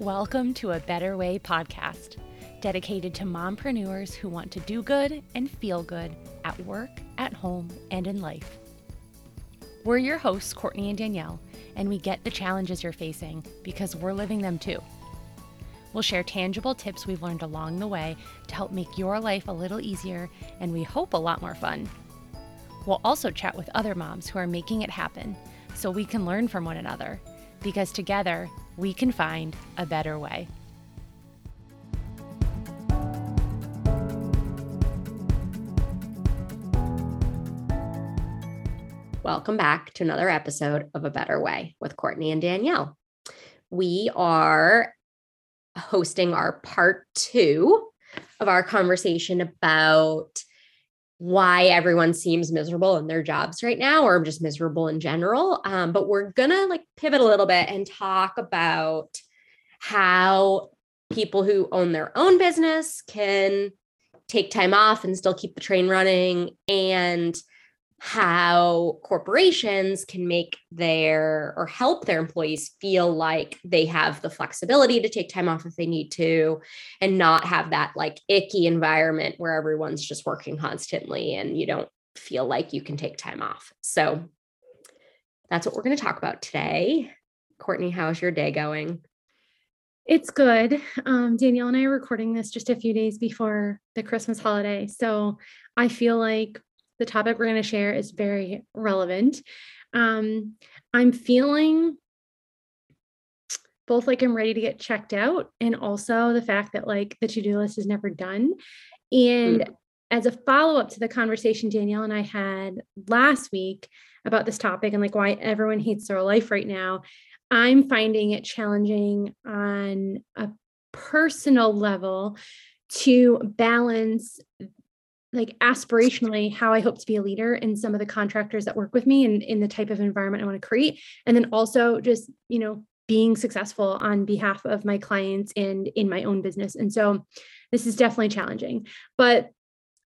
Welcome to a Better Way podcast, dedicated to mompreneurs who want to do good and feel good at work, at home, and in life. We're your hosts, Courtney and Danielle, and we get the challenges you're facing because we're living them too. We'll share tangible tips we've learned along the way to help make your life a little easier and we hope a lot more fun. We'll also chat with other moms who are making it happen so we can learn from one another because together we can find a better way. Welcome back to another episode of A Better Way with Courtney and Danielle. We are hosting our part two of our conversation about why everyone seems miserable in their jobs right now or just miserable in general. Um, but we're gonna like pivot a little bit and talk about how people who own their own business can take time off and still keep the train running and how corporations can make their or help their employees feel like they have the flexibility to take time off if they need to and not have that like icky environment where everyone's just working constantly and you don't feel like you can take time off. So that's what we're going to talk about today. Courtney, how's your day going? It's good. Um, Danielle and I are recording this just a few days before the Christmas holiday. So I feel like the topic we're going to share is very relevant. Um, I'm feeling both like I'm ready to get checked out and also the fact that like the to do list is never done. And mm. as a follow up to the conversation Danielle and I had last week about this topic and like why everyone hates their life right now, I'm finding it challenging on a personal level to balance like aspirationally how I hope to be a leader in some of the contractors that work with me and in the type of environment I want to create. And then also just, you know, being successful on behalf of my clients and in my own business. And so this is definitely challenging. But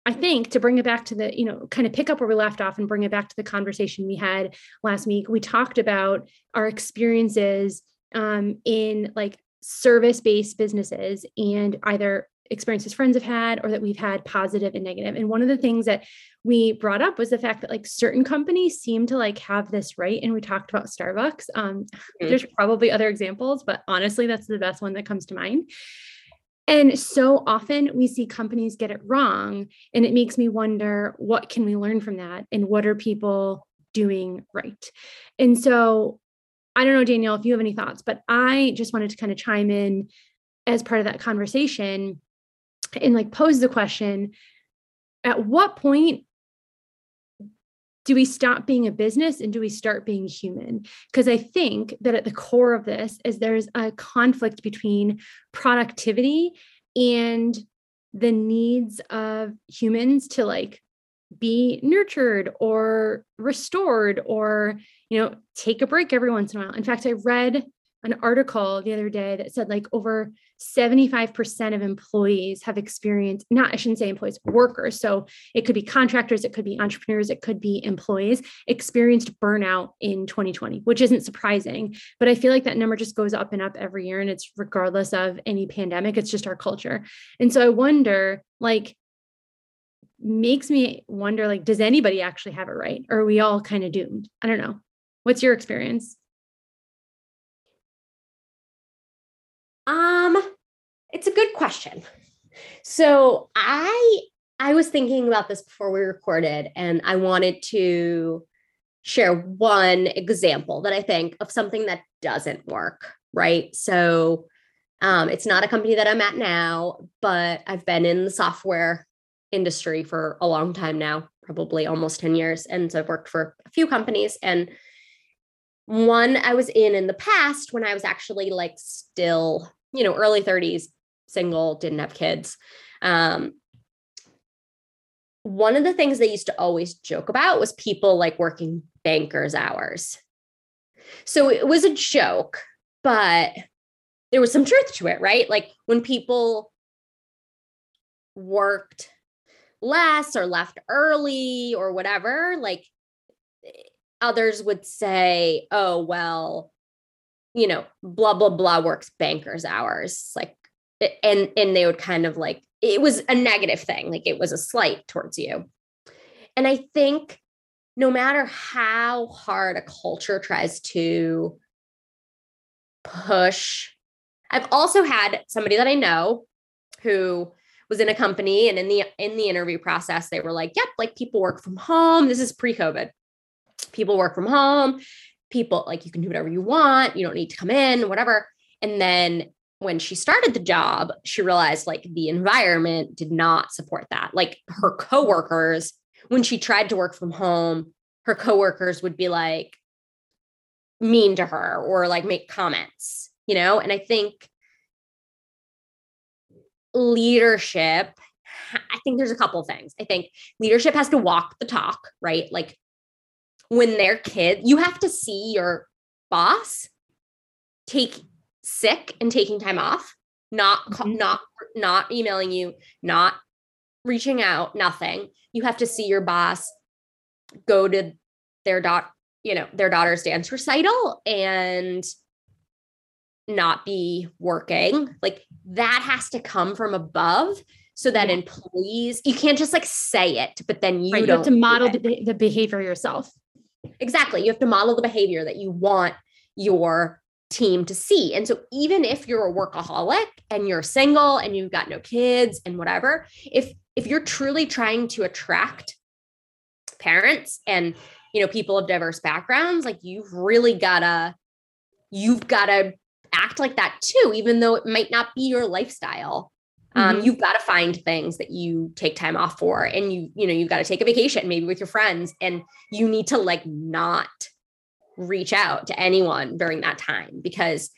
I think to bring it back to the, you know, kind of pick up where we left off and bring it back to the conversation we had last week, we talked about our experiences um, in like service based businesses and either experiences friends have had or that we've had positive and negative. and one of the things that we brought up was the fact that like certain companies seem to like have this right and we talked about starbucks um mm-hmm. there's probably other examples but honestly that's the best one that comes to mind and so often we see companies get it wrong and it makes me wonder what can we learn from that and what are people doing right and so i don't know danielle if you have any thoughts but i just wanted to kind of chime in as part of that conversation and like pose the question at what point do we stop being a business and do we start being human? Because i think that at the core of this is there's a conflict between productivity and the needs of humans to like be nurtured or restored or you know take a break every once in a while. In fact i read an article the other day that said like over 75% of employees have experienced not i shouldn't say employees workers. So it could be contractors it could be entrepreneurs it could be employees experienced burnout in 2020 which isn't surprising. But i feel like that number just goes up and up every year and it's regardless of any pandemic it's just our culture. And so i wonder like makes me wonder like does anybody actually have it right or are we all kind of doomed? I don't know. What's your experience it's a good question. So I I was thinking about this before we recorded, and I wanted to share one example that I think of something that doesn't work, right? So um, it's not a company that I'm at now, but I've been in the software industry for a long time now, probably almost 10 years. And so I've worked for a few companies. And one I was in in the past when I was actually like still, you know, early 30s, single, didn't have kids. Um, one of the things they used to always joke about was people like working bankers' hours. So it was a joke, but there was some truth to it, right? Like when people worked less or left early or whatever, like others would say, oh, well, you know, blah, blah, blah works banker's hours. Like, and, and they would kind of like, it was a negative thing. Like it was a slight towards you. And I think no matter how hard a culture tries to push, I've also had somebody that I know who was in a company and in the in the interview process they were like yep like people work from home this is pre-covid people work from home people like you can do whatever you want you don't need to come in whatever and then when she started the job she realized like the environment did not support that. Like her coworkers when she tried to work from home her coworkers would be like mean to her or like make comments you know? And i think leadership i think there's a couple things. I think leadership has to walk the talk right? Like when they're kids, you have to see your boss take sick and taking time off, not mm-hmm. not not emailing you, not reaching out, nothing. You have to see your boss go to their dot, you know, their daughter's dance recital and not be working. Like that has to come from above so that yeah. employees you can't just like say it but then you right, you have to model the, the behavior yourself Exactly. You have to model the behavior that you want your team to see. And so even if you're a workaholic and you're single and you've got no kids and whatever, if if you're truly trying to attract parents and you know people of diverse backgrounds, like you've really gotta you've gotta act like that too, even though it might not be your lifestyle. Um, mm-hmm. you've got to find things that you take time off for and you you know you've got to take a vacation maybe with your friends and you need to like not reach out to anyone during that time because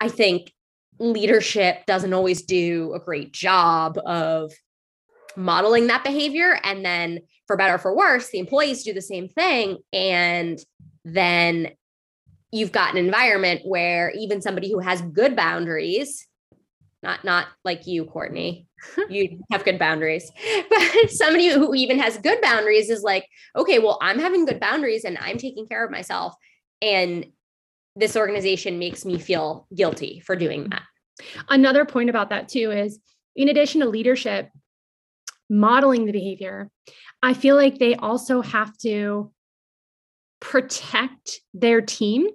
i think leadership doesn't always do a great job of modeling that behavior. And then for better or for worse the employees do the same thing. And then you've got an environment where even somebody who has good boundaries not not like you courtney. You have good boundaries. But somebody who even has good boundaries is like okay well i'm having good boundaries and i'm taking care of myself. And this organization makes me feel guilty for doing that. Another point about that too is in addition to leadership modeling the behavior i feel like they also have to protect their team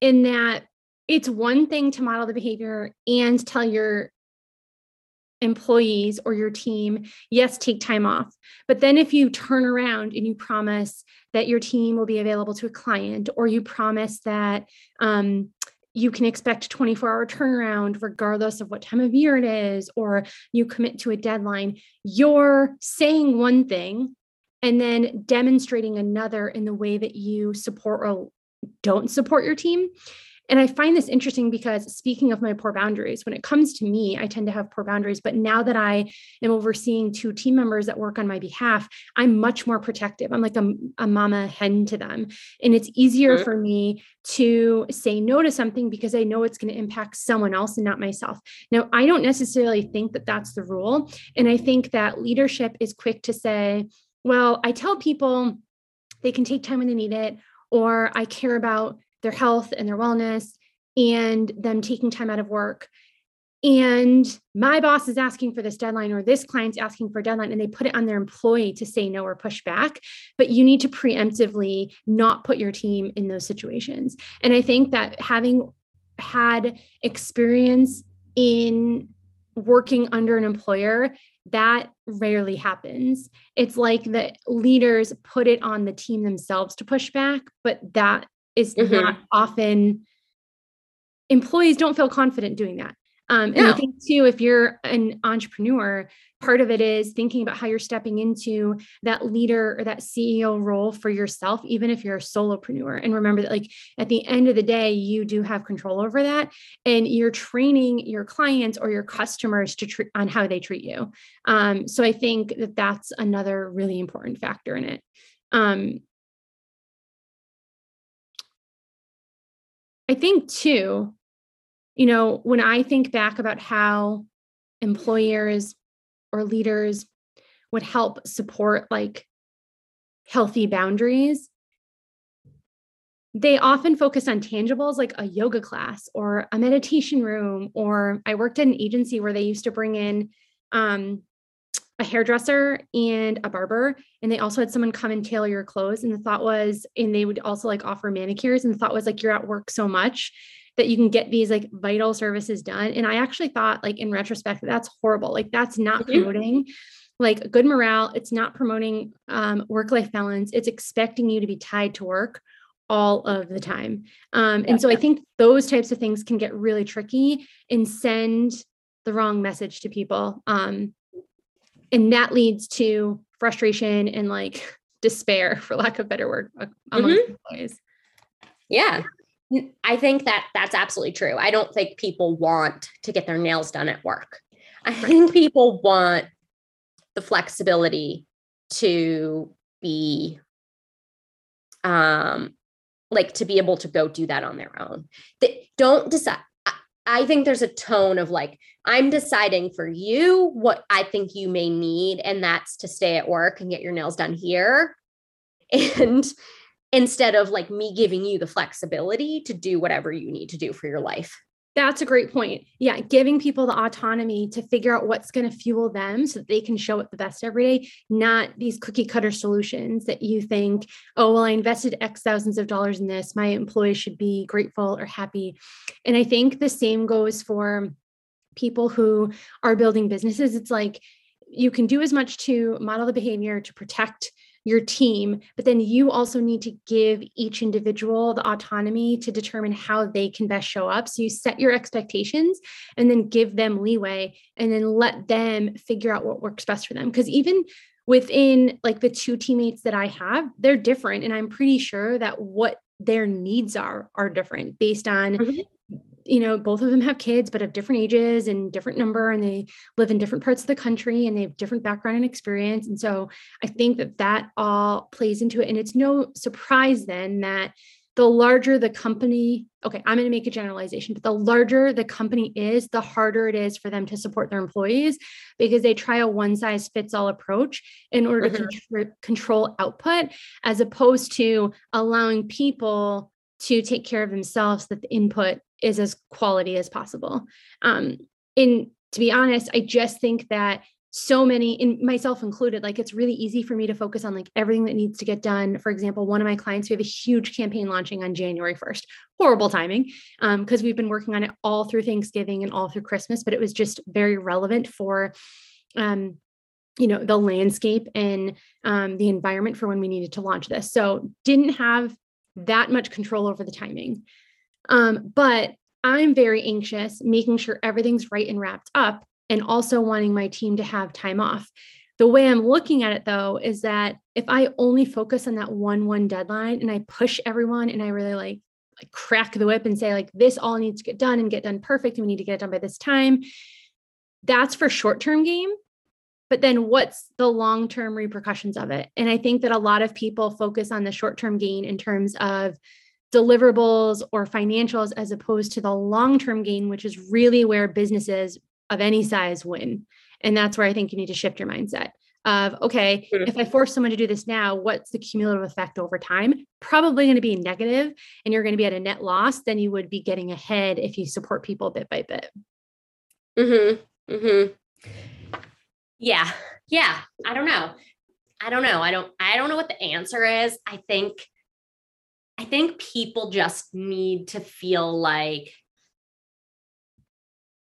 in that it's one thing to model the behavior and tell your employees or your team, yes, take time off. But then if you turn around and you promise that your team will be available to a client, or you promise that um, you can expect 24 hour turnaround regardless of what time of year it is, or you commit to a deadline, you're saying one thing and then demonstrating another in the way that you support or don't support your team. And I find this interesting because speaking of my poor boundaries, when it comes to me, I tend to have poor boundaries. But now that I am overseeing two team members that work on my behalf, I'm much more protective. I'm like a, a mama hen to them. And it's easier mm-hmm. for me to say no to something because I know it's going to impact someone else and not myself. Now, I don't necessarily think that that's the rule. And I think that leadership is quick to say, well, I tell people they can take time when they need it, or I care about their health and their wellness and them taking time out of work. And my boss is asking for this deadline or this client's asking for a deadline and they put it on their employee to say no or push back. But you need to preemptively not put your team in those situations. And i think that having had experience in working under an employer that rarely happens. It's like the leaders put it on the team themselves to push back but that is mm-hmm. not often employees don't feel confident doing that. Um, and no. I think too, if you're an entrepreneur, part of it is thinking about how you're stepping into that leader or that CEO role for yourself, even if you're a solopreneur. And remember that, like at the end of the day, you do have control over that, and you're training your clients or your customers to treat on how they treat you. Um, so I think that that's another really important factor in it. Um, I think too, you know, when I think back about how employers or leaders would help support like healthy boundaries, they often focus on tangibles like a yoga class or a meditation room. Or I worked at an agency where they used to bring in um, a hairdresser and a barber and they also had someone come and tailor your clothes and the thought was and they would also like offer manicures and the thought was like you're at work so much that you can get these like vital services done. And i actually thought like in retrospect that that's horrible. Like that's not mm-hmm. promoting like good morale. It's not promoting um, work life balance. It's expecting you to be tied to work all of the time. Um, and so i think those types of things can get really tricky and send the wrong message to people. Um, and that leads to frustration and like despair for lack of a better word among mm-hmm. employees. Yeah. I think that that's absolutely true. I don't think people want to get their nails done at work. I right. think people want the flexibility to be um like to be able to go do that on their own. They don't decide I think there's a tone of like, I'm deciding for you what I think you may need, and that's to stay at work and get your nails done here. And instead of like me giving you the flexibility to do whatever you need to do for your life. That's a great point. Yeah, giving people the autonomy to figure out what's going to fuel them so that they can show up the best every day, not these cookie cutter solutions that you think, oh, well, I invested X thousands of dollars in this. My employees should be grateful or happy. And I think the same goes for people who are building businesses. It's like you can do as much to model the behavior to protect your team, but then you also need to give each individual the autonomy to determine how they can best show up. So you set your expectations and then give them leeway and then let them figure out what works best for them. Because even within like the two teammates that I have, they're different. And I'm pretty sure that what their needs are are different based on mm-hmm you know, both of them have kids, but of different ages and different number, and they live in different parts of the country and they have different background and experience. And so I think that that all plays into it. And it's no surprise then that the larger the company, okay, I'm going to make a generalization, but the larger the company is, the harder it is for them to support their employees because they try a one size fits all approach in order mm-hmm. to contr- control output, as opposed to allowing people to take care of themselves that the input is as quality as possible. Um, and to be honest, I just think that so many and myself included like it's really easy for me to focus on like everything that needs to get done. For example one of my clients we have a huge campaign launching on january 1st horrible timing because um, we've been working on it all through thanksgiving and all through christmas but it was just very relevant for um, you know the landscape and um, the environment for when we needed to launch this. So didn't have that much control over the timing um, but I'm very anxious, making sure everything's right and wrapped up, and also wanting my team to have time off. The way I'm looking at it though is that if I only focus on that one one deadline and I push everyone and I really like like crack the whip and say like this all needs to get done and get done perfect and we need to get it done by this time, that's for short-term game. But then what's the long-term repercussions of it? And I think that a lot of people focus on the short-term gain in terms of deliverables or financials as opposed to the long term gain, which is really where businesses of any size win. And that's where I think you need to shift your mindset of okay, mm-hmm. if I force someone to do this now, what's the cumulative effect over time? Probably going to be negative and you're going to be at a net loss than you would be getting ahead if you support people bit by bit. Mhm. Mhm. Yeah. Yeah, I don't know. I don't know. I don't I don't know what the answer is. I think I think people just need to feel like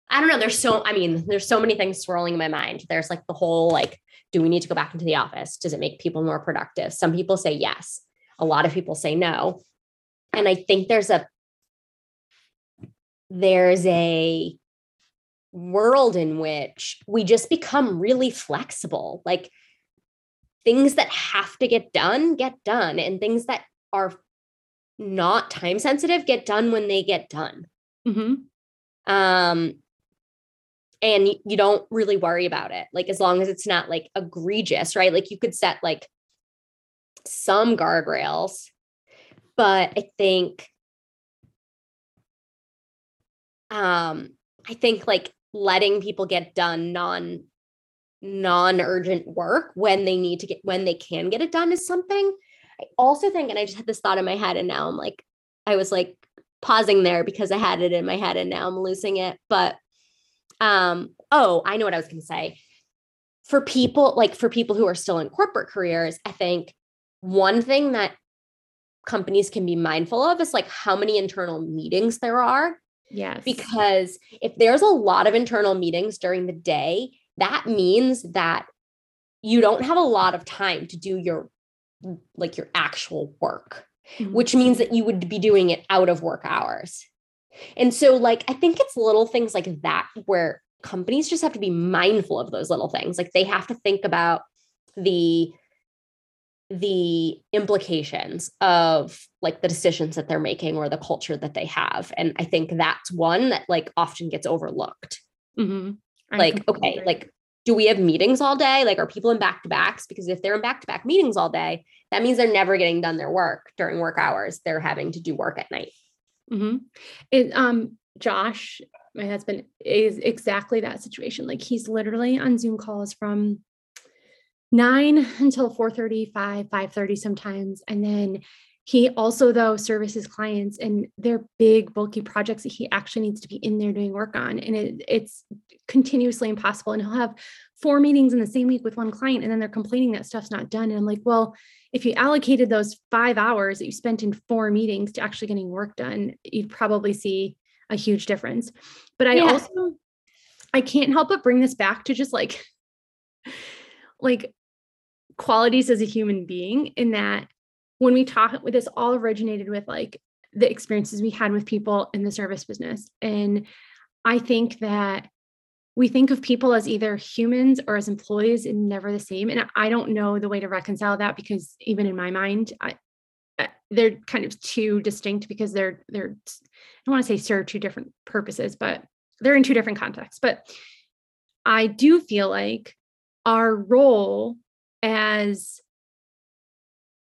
I don't know. There's so, I mean, there's so many things swirling in my mind. There's like the whole like, do we need to go back into the office? Does it make people more productive? Some people say yes. A lot of people say no. And I think there's a, there's a world in which we just become really flexible. Like things that have to get done, get done. And things that are not time sensitive get done when they get done. Mm-hmm. Um, and you don't really worry about it. Like as long as it's not like egregious, right? Like you could set like some guardrails, but I think um I think like letting people get done non non-urgent work when they need to get when they can get it done is something I also think, and I just had this thought in my head, and now I'm like, I was like pausing there because I had it in my head and now I'm losing it. But um, oh, I know what I was gonna say. For people like for people who are still in corporate careers, I think one thing that companies can be mindful of is like how many internal meetings there are. Yes. Because if there's a lot of internal meetings during the day, that means that you don't have a lot of time to do your like your actual work, mm-hmm. which means that you would be doing it out of work hours. And so like I think it's little things like that where companies just have to be mindful of those little things. Like they have to think about the the implications of like the decisions that they're making or the culture that they have and i think that's one that like often gets overlooked mm-hmm. like okay agree. like do we have meetings all day like are people in back to backs because if they're in back to back meetings all day that means they're never getting done their work during work hours. They're having to do work at night. Mm-hmm. um josh my husband is exactly that situation. Like he's literally on zoom calls from 9 until 4:35, 5:30 sometimes. And then he also though services clients and they're big bulky projects that he actually needs to be in there doing work on. And it, it's continuously impossible. And he'll have four meetings in the same week with one client and then they're complaining that stuff's not done. And i'm like well if you allocated those five hours that you spent in four meetings to actually getting work done you'd probably see a huge difference. But i yeah. also i can't help but bring this back to just like like qualities as a human being in that when we talk with this all originated with like the experiences we had with people in the service business. And i think that we think of people as either humans or as employees and never the same and i don't know the way to reconcile that because even in my mind I, they're kind of two distinct because they're they're i don't want to say serve two different purposes but they're in two different contexts. But i do feel like our role as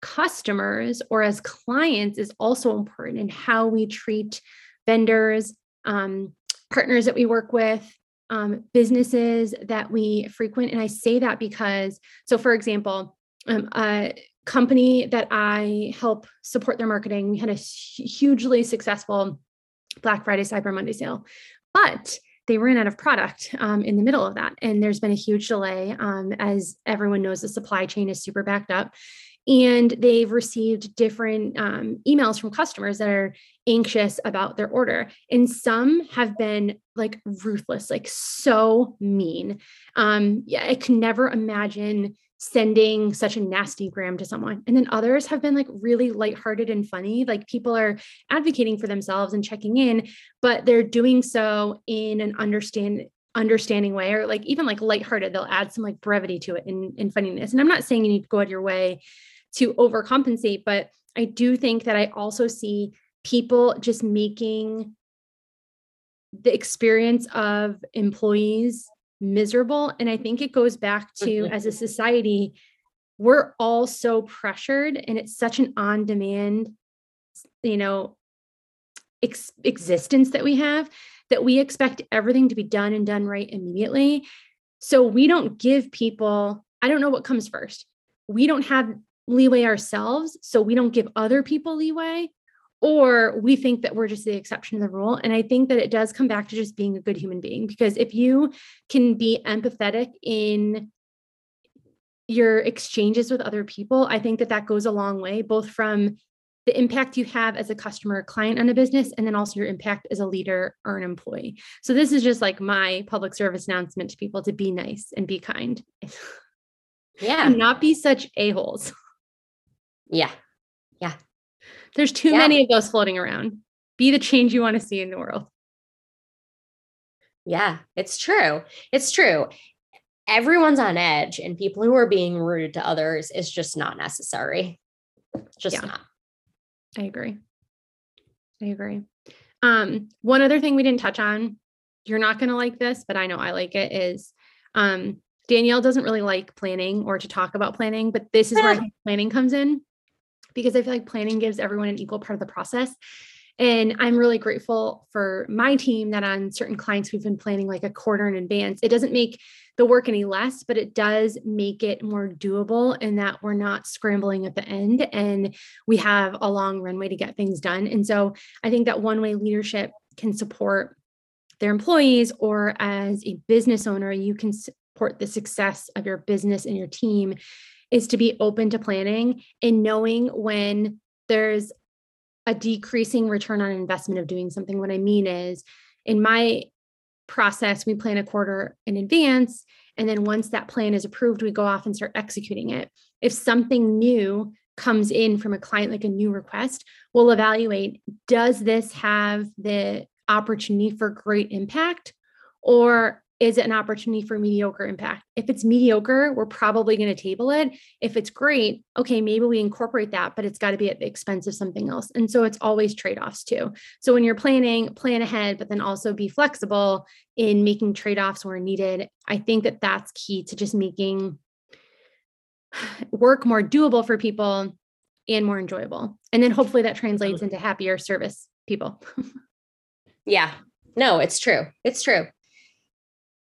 customers or as clients is also important in how we treat vendors, um, partners that we work with, um, businesses that we frequent. And I say that because, so for example, um, a company that I help support their marketing, we had a hugely successful Black Friday, Cyber Monday sale. But they ran out of product um, in the middle of that. And there's been a huge delay. Um, as everyone knows, the supply chain is super backed up. And they've received different um, emails from customers that are anxious about their order. And some have been like ruthless, like so mean. Um, yeah, I can never imagine sending such a nasty gram to someone. And then others have been like really lighthearted and funny. Like people are advocating for themselves and checking in, but they're doing so in an understand understanding way or like even like lighthearted. They'll add some like brevity to it and, and funniness. And I'm not saying you need to go out your way to overcompensate, but I do think that I also see people just making the experience of employees miserable. And I think it goes back to mm-hmm. as a society, we're all so pressured and it's such an on demand, you know, ex- existence that we have that we expect everything to be done and done right immediately. So we don't give people, I don't know what comes first. We don't have leeway ourselves. So we don't give other people leeway or we think that we're just the exception to the rule. And I think that it does come back to just being a good human being because if you can be empathetic in your exchanges with other people, I think that that goes a long way, both from the impact you have as a customer client on a business and then also your impact as a leader or an employee. So this is just like my public service announcement to people to be nice and be kind. Yeah. and not be such a-holes. Yeah. Yeah. There's too yeah. many of those floating around. Be the change you want to see in the world. Yeah, it's true. It's true. Everyone's on edge, and people who are being rude to others is just not necessary. Just yeah. not. I agree. I agree. Um, one other thing we didn't touch on, you're not going to like this, but I know I like it, is um, Danielle doesn't really like planning or to talk about planning, but this is where planning comes in because I feel like planning gives everyone an equal part of the process. And I'm really grateful for my team that on certain clients, we've been planning like a quarter in advance. It doesn't make the work any less, but it does make it more doable in that we're not scrambling at the end and we have a long runway to get things done. And so I think that one way leadership can support their employees or as a business owner, you can support the success of your business and your team is to be open to planning and knowing when there's a decreasing return on investment of doing something. What I mean is, in my process, we plan a quarter in advance. And then once that plan is approved, we go off and start executing it. If something new comes in from a client, like a new request, we'll evaluate does this have the opportunity for great impact? Or is it an opportunity for mediocre impact? If it's mediocre, we're probably going to table it. If it's great, okay, maybe we incorporate that, but it's got to be at the expense of something else. And so it's always trade offs too. So when you're planning, plan ahead, but then also be flexible in making trade offs where needed. I think that that's key to just making work more doable for people and more enjoyable. And then hopefully that translates into happier service people. yeah. No, it's true. It's true.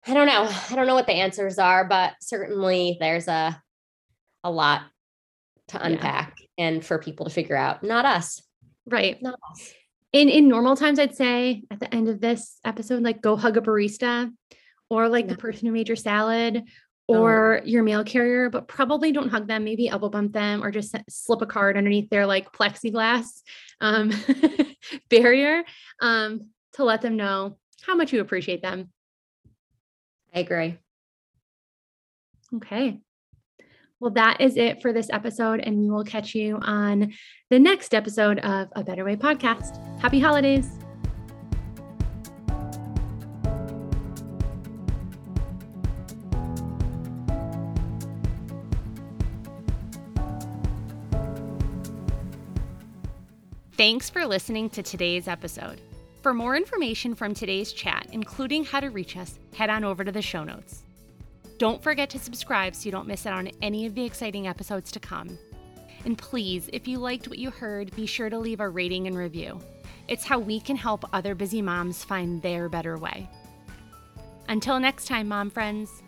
I don't know. I don't know what the answers are, but certainly there's a a lot to unpack yeah. and for people to figure out. Not us. Right. Not us. In in normal times, I'd say at the end of this episode, like go hug a barista or like the person who made your salad or oh. your mail carrier, but probably don't hug them, maybe elbow bump them or just slip a card underneath their like plexiglass um, barrier um, to let them know how much you appreciate them. I agree. Okay. Well, that is it for this episode, and we will catch you on the next episode of A Better Way podcast. Happy holidays. Thanks for listening to today's episode. For more information from today's chat, including how to reach us, head on over to the show notes. Don't forget to subscribe so you don't miss out on any of the exciting episodes to come. And please, if you liked what you heard, be sure to leave a rating and review. It's how we can help other busy moms find their better way. Until next time, mom friends.